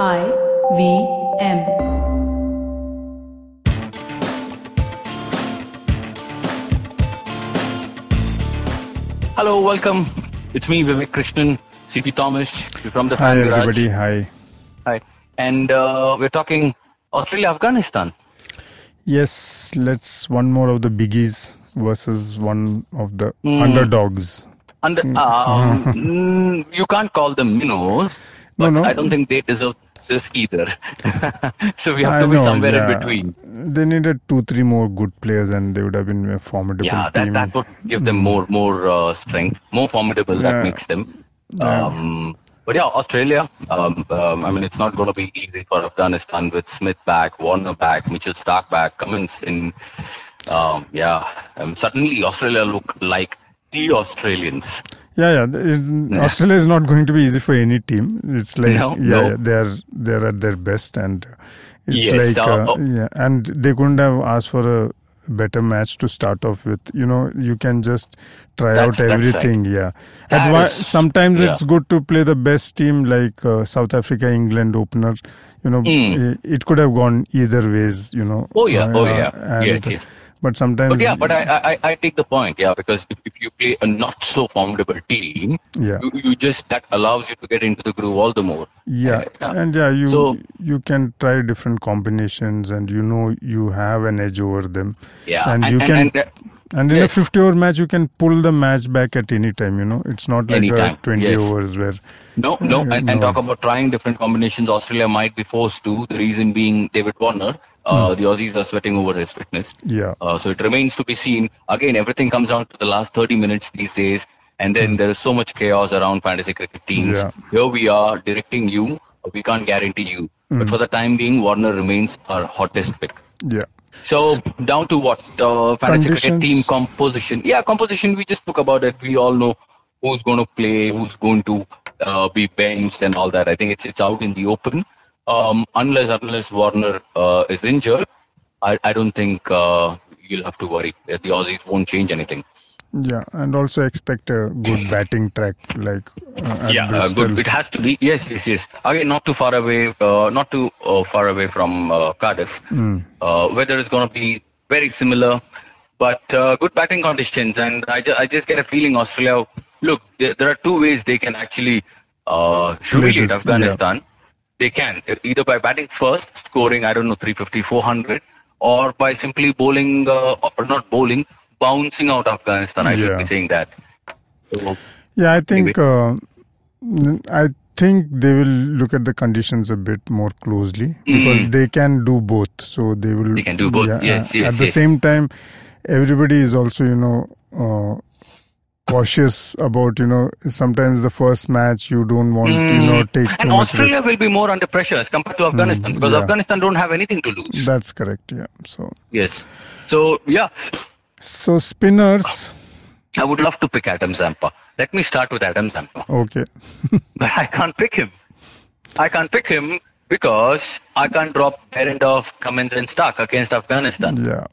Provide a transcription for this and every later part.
I V M. Hello, welcome. It's me, Vivek Krishnan, CP Thomas from the Hi Fan Garage. everybody, hi. Hi. And uh, we're talking Australia, Afghanistan. Yes, let's one more of the biggies versus one of the Hmm. underdogs. And um, mm, you can't call them minnows, No, but no. I don't think they deserve this either. so we have I to be know, somewhere yeah. in between. They needed two, three more good players, and they would have been a formidable Yeah, team. that, that would give them more more uh, strength, more formidable. That makes them. Yeah. Um, but yeah, Australia. Um, um, I mean, it's not going to be easy for Afghanistan with Smith back, Warner back, Mitchell Starc back, Cummins in. Um, yeah, um, suddenly Australia look like the Australians. Yeah, yeah. it's- Australia is not going to be easy for any team. It's like No, yeah, no. yeah, they're they're at their best, and it's Yes, like uh, uh, yeah, and they couldn't have asked for a better match to start off with. You know, you can just try That's- out everything. Yeah, That Adva- is- sometimes yeah. it's good to play the best team like uh, South Africa, England opener. You know, Mm. it, it could have gone either ways. You know. Oh yeah, oh Uh, yeah, and- yes, yes. But sometimes. But yeah, but I, I, I take the point, yeah, because if, if you play a not so formidable team, Yeah. you, you just that allows you to get into the groove all the more. Yeah, Yeah. and yeah, you So- you can try different combinations, and you know you have an edge over them. Yeah, and, and- you can. and, uh, And in yes. a 50 over match, you can pull the match back at any time. You know, it's not like a 20 yes. overs where. No, no, Uh, and, and no. talk about trying different combinations. Australia might be forced to. The reason being David Warner. Uh, The Aussies are sweating over his fitness. Hmm. Yeah. Uh, so it remains to be seen. Again, everything comes down to the last 30 minutes these days, and then there is so much chaos around fantasy cricket teams. Hmm. Yeah. Here we are directing you. We can't guarantee you, Hmm. but for the time being, Warner remains our hottest pick. Yeah. So down to what uh, fantasy cricket team composition? Yeah, composition. We just spoke about it. We all know who's going to play, who's going to uh, be benched, and all that. I think it's it's out in the open. Um, unless unless Warner uh, is injured, I, I don't think uh, you'll have to worry. Uh, The Aussies won't change anything. Yeah, and also expect a good batting track like uh, yeah, uh, good. It has to be. Yes, yes, yes. Again, not too far away. Uh, not too uh, far away from uh, Cardiff. Hmm. Uh, weather is going to be very similar, but uh, good batting conditions. And I, ju- I just get a feeling Australia. Look, there, there are two ways they can actually uh, humiliate Afghanistan. They can either by batting first, scoring I don't know 350, 400, or by simply bowling uh, or not bowling, bouncing out Afghanistan. I should be saying that. So Yeah, I think uh, I think they will look at the conditions a bit more closely because they can do both. So they will. Mm. They can do both. Yes, uh, yes, At the yes. same time, everybody is also you know uh, cautious about you know sometimes the first match you don't want you know take too Mm. and Australia will be more under pressure as compared to Afghanistan because yeah. Afghanistan don't have anything to lose. That's correct. Yeah. So Yes. So yeah, so spinners. I would love to pick Adam Zampa. Let me start with Adam Zampa, Okay. but I can't pick him. I can't pick him because I can't drop Behrendorff, Cummins, and Starc against Afghanistan. Yeah.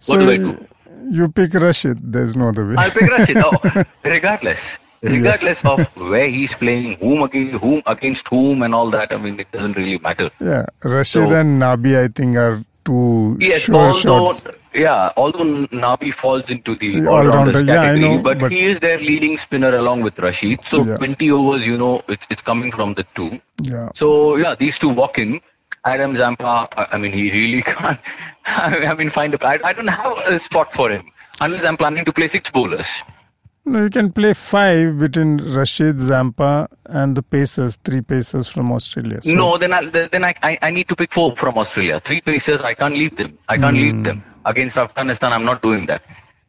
So What do I do? You pick Rashid. There's no other way. I'll pick Rashid. Oh, regardless, regardless of where he's playing, whom against whom against whom, and all that. I mean, it doesn't really matter. Yeah, Rashid So- and Nabi, I think, are two Yes, sure although shots. yeah, although Nabi falls into the The all-rounders all-rounder, yeah, category, know, but, but- he is their leading spinner along with Rashid. So Yeah. 20 overs, you know, it's it's coming from the two. Yeah, So yeah, these two walk in. Adam Zampa, I mean, he really can't. I mean, find a. I, I don't have a spot for him unless I'm planning to play six bowlers. no, you can play five between Rashid, Zampa, and the Pacers, three Pacers from Australia. So, no, then I then I, I I need to pick four from Australia. Three pacers, I can't leave them. I can't leave hmm. them against Afghanistan. I'm not doing that.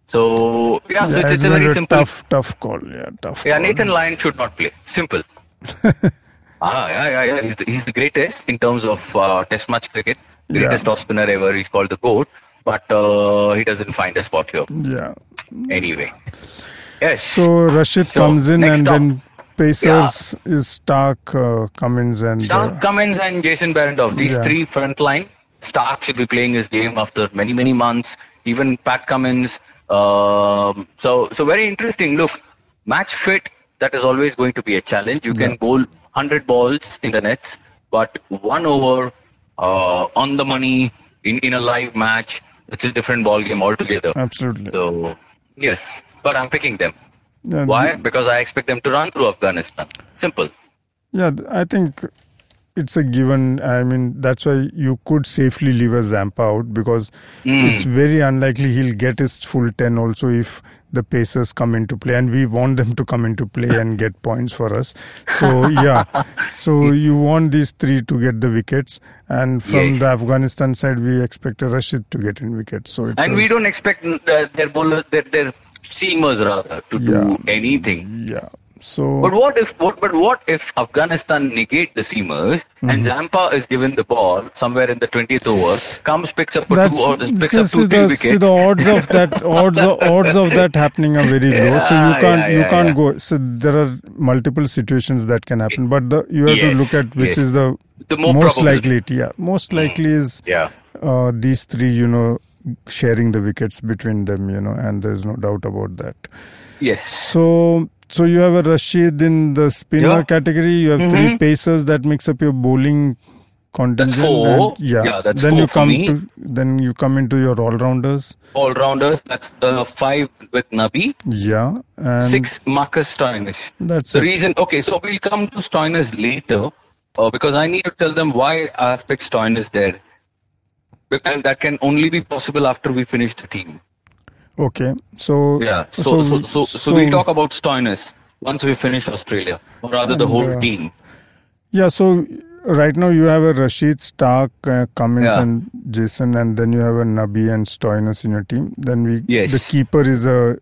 So yeah, so yeah, it's, it's a very simple. tough, tough call. Yeah, tough. Yeah, call. Nathan Lyon should not play. Simple. ah, yeah, yeah, yeah. He's the, he's the greatest in terms of uh, Test match cricket. Greatest off spinner ever. He's called the GOAT. But uh, he doesn't find a spot here. Yeah. Anyway. Yes. So Rashid So, comes in, and up. then Pacers is Starc, uh, Cummins, and Starc, uh, Cummins, and Jason Behrendorff. These Yeah. three front line. Starc should be playing his game after many, many months. Even Pat Cummins. Um, so, so very interesting. Look, match fit. That is always going to be a challenge. You can bowl 100 balls in the nets, but one over uh, on the money in, in a live match, it's a different ball game altogether. Absolutely. So yes, but I'm picking them. Yeah, Why? Because I expect them to run through Afghanistan. Simple. Yeah, I think it's a given. I mean, that's why you could safely leave a Zampa out because it's very unlikely he'll get his full 10 also if the Pacers come into play. And we want them to come into play and get points for us. So, yeah. So, you want these three to get the wickets. And from Yes. the Afghanistan side, we expect a Rashid to get in wickets. So, it's And we don't expect uh, their bowlers, their, their seamers rather, to Yeah. do anything. Yeah. So, But what if what but what if Afghanistan negate the seamers Mm-hmm. and Zampa is given the ball somewhere in the twentieth over, comes picks up a That's two or picks see, up see two three the, wickets. see the odds of that odds of, odds of that happening are very low. So you can't yeah, you yeah, can't yeah. go. So there are multiple situations that can happen, but the, you have to look at which yes. is the, The more most likely. Yeah, most likely is yeah. uh, these three. You know, sharing the wickets between them. You know, and there's no doubt about that. Yes. So. So you have a Rashid in the spinner Yeah. category. You have three Mhm. pacers that makes up your bowling contingent. four. and- yeah. Yeah, that's then four you for come me. to then you come into your all rounders. All rounders, that's the five with Nabi. Yeah, and Six Marcus Stoinis. That's The it. reason okay, so we'll come to Stoinis later, uh, because I need to tell them why I've picked Stoinis there. And that can only be possible after we finish the team. Okay, so Yeah. So so so, so, we'll talk about Stoinis once we finish Australia, or rather the whole uh, team. Yeah, so right now you have a Rashid, Starc, uh, Cummins, Yeah. and Jason, and then you have a Nabi and Stoinis in your team. Then we Yes. the keeper is a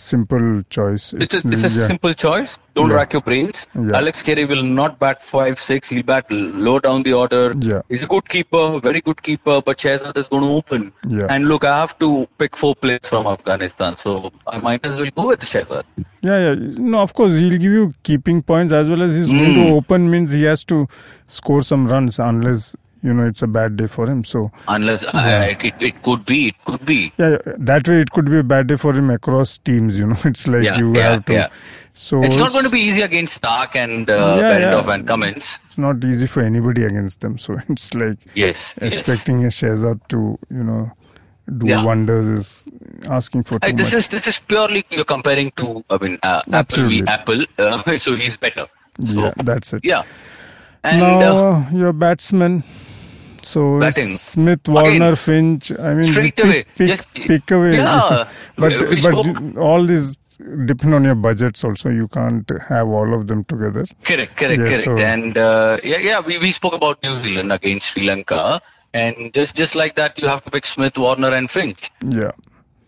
simple choice. It's a, it's a simple choice. Don't Yeah. rack your brains. Yeah. Alex Carey will not bat five six. He'll bat low down the order. Yeah. He's a good keeper, very good keeper. But Shehzad is going to open. Yeah. And look, I have to pick four players from Afghanistan, so I might as well go with Shehzad. Yeah, yeah. No, of course he'll give you keeping points as well as he's going to Mm. open means he has to score some runs unless you know it's a bad day for him. So Unless uh, it, it, it could be, it could be. yeah, yeah, that way it could be a bad day for him across teams. You know, it's like Yeah, you yeah, have to. yeah. So It's not going to be easy against Starc and uh, Yeah, yeah. and Cummins. It's not easy for anybody against them. So it's like Yes. yes. expecting a Shehzad to you know do Yeah. wonders is asking for too Uh, this much. is this is purely you're comparing to I mean uh, Apple Absolutely. Apple, uh, so he's better. So yeah, that's it. yeah, and now uh, your batsman. So Batting. Smith, Warner, Finch. I mean, Straight pick, away, pick, just- pick away. yeah, but we- we but all these depend on your budgets. Also, you can't have all of them together. correct, correct, Yeah, correct. so- And uh, yeah, yeah, we, we spoke about New Zealand against Sri Lanka, and just just like that, you have to pick Smith, Warner, and Finch. Yeah,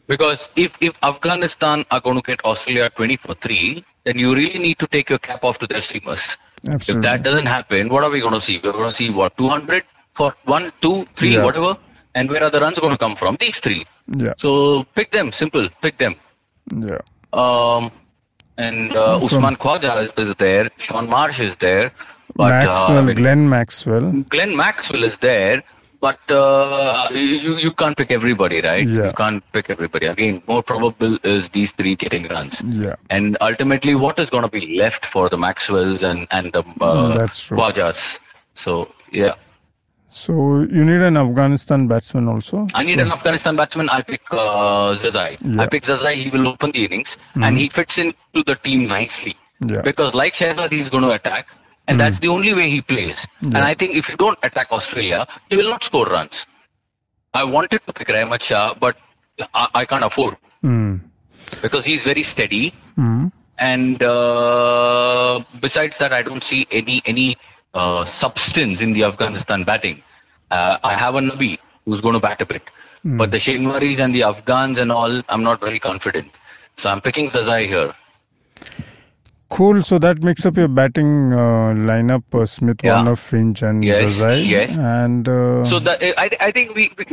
Because if, if Afghanistan are going to get Australia 20 for 3, then you really need to take your cap off to their streamers. If that doesn't happen, what are we going to see? We're going to see what 200 for one, two, three, Yeah. whatever. And where are the runs going to come from? These three. yeah, So pick them. Simple. Pick them. yeah. Um, and uh, From- Usman Khawaja is, is there. Shaun Marsh is there. But Maxwell, uh, I mean, Glenn Maxwell. Glenn Maxwell is there. But uh, you you can't pick everybody, right? Yeah. You can't pick everybody. Again, more probable is these three getting runs. Yeah, And ultimately, what is going to be left for the Maxwells and and the uh, That's true. Khawajas? So yeah, so you need an Afghanistan batsman also. I need an Afghanistan batsman. I pick uh, Zazai. Yeah. I pick Zazai. He will open the innings and he fits into the team nicely. Yeah. Because like Shehzad, he's going to attack, and that's the only way he plays. And I think if you don't attack Australia, he will not score runs. I wanted to pick Rahmat Shah, but I, I can't afford Mm. because he's very steady. Mm. And uh, besides that, I don't see any any uh, substance in the Afghanistan batting. Uh, I have a Nabi who's going to bat a bit, but the Shinwaris and the Afghans and all, I'm not very confident. So I'm picking Zazai here. Cool. So that makes up your batting uh, lineup: uh, Smith, Yeah. Warner, Finch, and Yes, Zazai. yes. And uh, So that I, I think we, we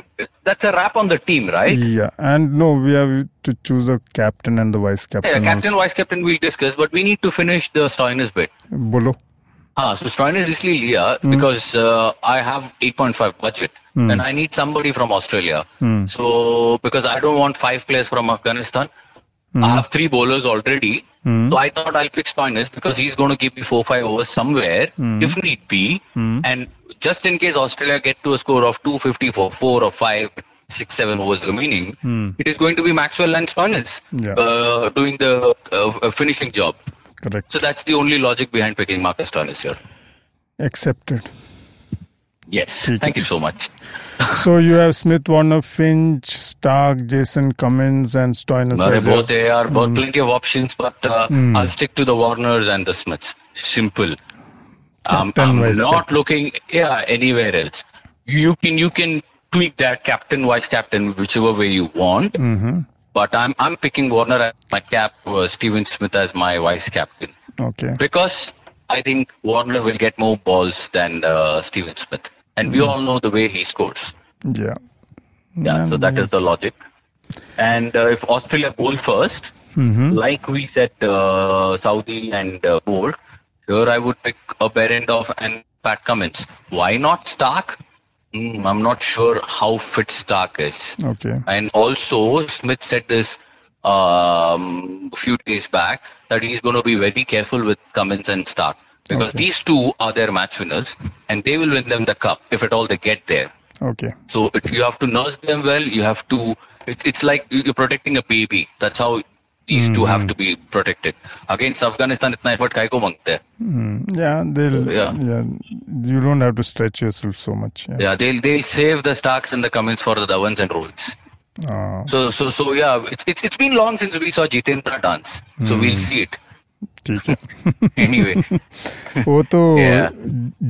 that's a wrap on the team, right? yeah, and no, we have to choose the captain and the vice Yeah, captain. captain, also. vice captain, we'll discuss, but we need to finish the Stoinis bit. Bolo. Ah, so Stoinis is Lilia because uh, I have 8.5 budget Hmm. and I need somebody from Australia. Hmm. So because I don't want five players from Afghanistan, I have three bowlers already. So I thought I'll pick Stoinis because he's going to give me four, five overs somewhere if need be. And just in case Australia get to a score of 250 for four or five, six, seven overs remaining, it is going to be Maxwell and Stoinis Yeah. uh, doing the uh, finishing job. Correct. So that's the only logic behind picking Marcus Stoinis here. Accepted. Yes. Thank you so much. So you have Smith, Warner, Finch, Starc, Jason Cummins, and Stoinis. There both they are both plenty of options, but uh, I'll stick to the Warners and the Smiths. Simple. Um, I'm not captain. looking yeah anywhere else. You can you can tweak that captain, vice captain, whichever way you want. Mhm. But I'm I'm picking Warner as my cap, uh, Steven Smith as my vice captain Okay. because I think Warner will get more balls than uh, Steven Smith, and we all know the way he scores. Yeah. Yeah, so that is the logic. And uh, if Australia bowl 1st like we said, uh, Southee and uh, Boult, here I would pick a Behrendorff and Pat Cummins. Why not Starc? Mm, I'm not sure how fit Starc is. Okay. And also, Smith said this um, a few days back that he's going to be very careful with Cummins and Starc because Okay. these two are their match winners and they will win them the cup if at all they get there. Okay. So it, you have to nurse them well. You have to. It, it's like you- you're protecting a baby. That's how these mm-hmm. two have to be protected. Against Afghanistan, itna effort kai ko mangte mm. Yeah, they'll. So, yeah. yeah. you don't have to stretch yourself so much. Yeah, yeah they'll they'll save the Starcs and the comments for the Dhawans and rules Oh. Ah. So so so yeah, it's, it's it's been long since we saw Jitendra dance, so we'll mm-hmm. see it. ठीक है anyway. वो तो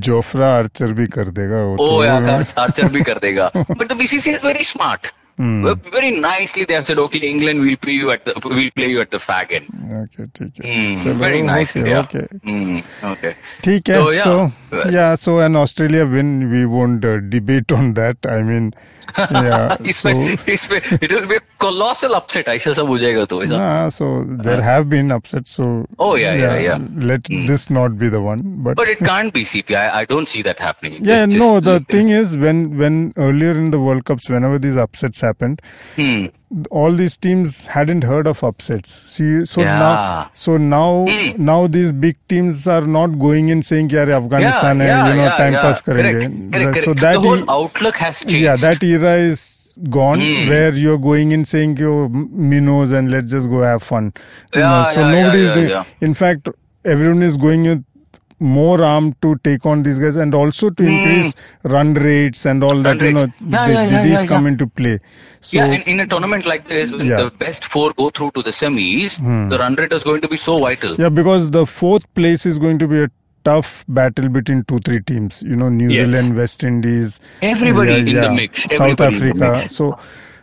Jofra Archer भी कर देगा वो ओ तो Archer भी कर देगा but the BCCI is very smart Hmm. Very nicely they have said, okay, England will play you at the we'll play you at the fag end. Okay ठीक है Mm, चलो very nice. Okay yeah. Okay Mm, okay. ठीक है So, yeah. so yeah so an Australia win we won't uh, debate on that I mean yeah so इसमें इसमें it will be a colossal upset ऐसा सब हो जाएगा तो ऐसा nah, so there have been upsets so Oh, yeah, yeah, yeah. let this not be the one but but it can't be CP I, I don't see that happening yeah Just- no just the look- thing is when when earlier in the world cups whenever these upsets happened. Hmm. All these teams hadn't heard of upsets. See, so yeah. now, so now, hmm. now these big teams are not going in saying, "Yeah, Afghanistan, yeah, hai, you know, yeah, time yeah. pass karenge." Correct, correct, so that the whole e- outlook has changed. Yeah, that era is gone mm. where you're going and saying you minnows and let's just go have fun yeah, know, so yeah, nobody's yeah, doing in fact everyone is going with more arm to take on these guys and also to increase run rates and all that Hmm. You know. Yeah, they- yeah, yeah, these yeah, come yeah. into play so yeah, and in a tournament like this, when Yeah. the best four go through to the semis, the run rate is going to be so vital. Yeah, because the fourth place is going to be a tough battle between two, three teams. You know, New Yes. Zealand, West Indies, Everybody in the mix. South Everybody Africa. mix. So,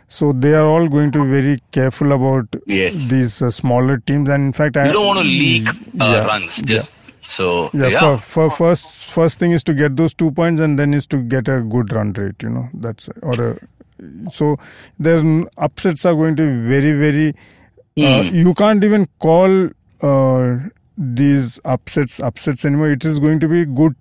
so they are all going to be very careful about Yes. these uh, smaller teams. And in fact, I You don't want to leak uh, yeah, runs. yeah. Just so Yeah, yeah. For, for first first thing is to get those two points, and then is to get a good run rate. You know, that's or a, so there's upsets are going to be very very. Uh, Hmm. you can't even call uh, these upsets upsets anymore. It is going to be good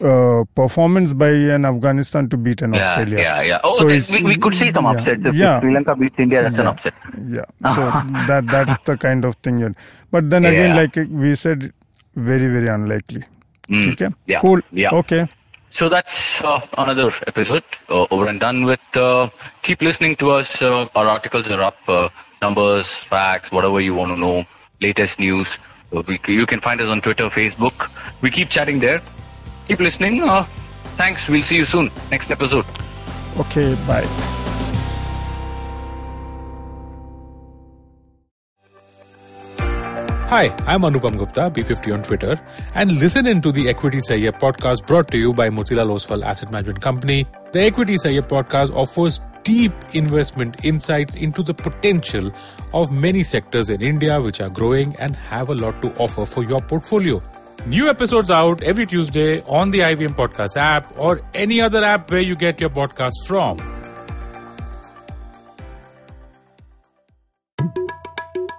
uh, performance by an Afghanistan to beat an Hmm. yeah, Australia. yeah, yeah. Oh, So we, we could see some yeah, upsets. If yeah. Sri Lanka beats India, that's an Yeah. upset. Yeah. So that that's the kind of thing. you're- But then again, like we said, very very unlikely. Mm. Okay. Yeah. Cool. Yeah. Okay. So that's uh, another episode uh, over and done with. Uh, keep listening to us. Uh, our articles are up. Uh, numbers, facts, whatever you want to know, latest news. Uh, we, you can find us on Twitter, Facebook. We keep chatting there. Keep listening. Uh, thanks. We'll see you soon. Next episode. Okay. Bye. Hi, I'm Anupam Gupta, B50 on Twitter, and listen in to the Equity Sahiya podcast brought to you by Motilal Oswal Asset Management Company. The Equity Sahiya podcast offers deep investment insights into the potential of many sectors in India which are growing and have a lot to offer for your portfolio. New episodes out every Tuesday on the IVM Podcast app or any other app where you get your podcast from.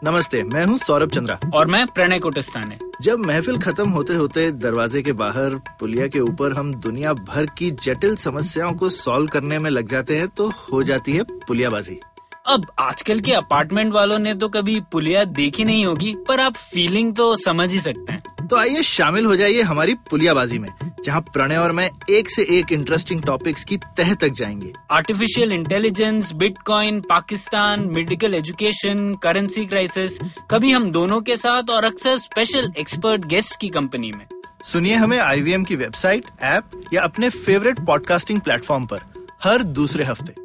नमस्ते मैं हूँ सौरभ चंद्रा। और मैं प्रणय कोटस्ताने जब महफिल खत्म होते होते दरवाजे के बाहर पुलिया के ऊपर हम दुनिया भर की जटिल समस्याओं को सॉल्व करने में लग जाते हैं तो हो जाती है पुलियाबाजी। अब आजकल के अपार्टमेंट वालों ने तो कभी पुलिया देखी नहीं होगी पर आप फीलिंग तो समझ ही सकते हैं। तो आइए शामिल हो जाइए हमारी पुलियाबाजी में। जहाँ प्रणय और मैं एक से एक इंटरेस्टिंग टॉपिक्स की तह तक जाएँगे। Artificial intelligence bitcoin Pakistan medical education currency crisis कभी हम दोनों के साथ और अक्सर स्पेशल एक्सपर्ट गेस्ट की कंपनी में। सुनिए हमें आईवीएम की वेबसाइट ऐप या अपने फेवरेट पॉडकास्टिंग प्लेटफॉर्म पर हर दूसरे हफ़्ते।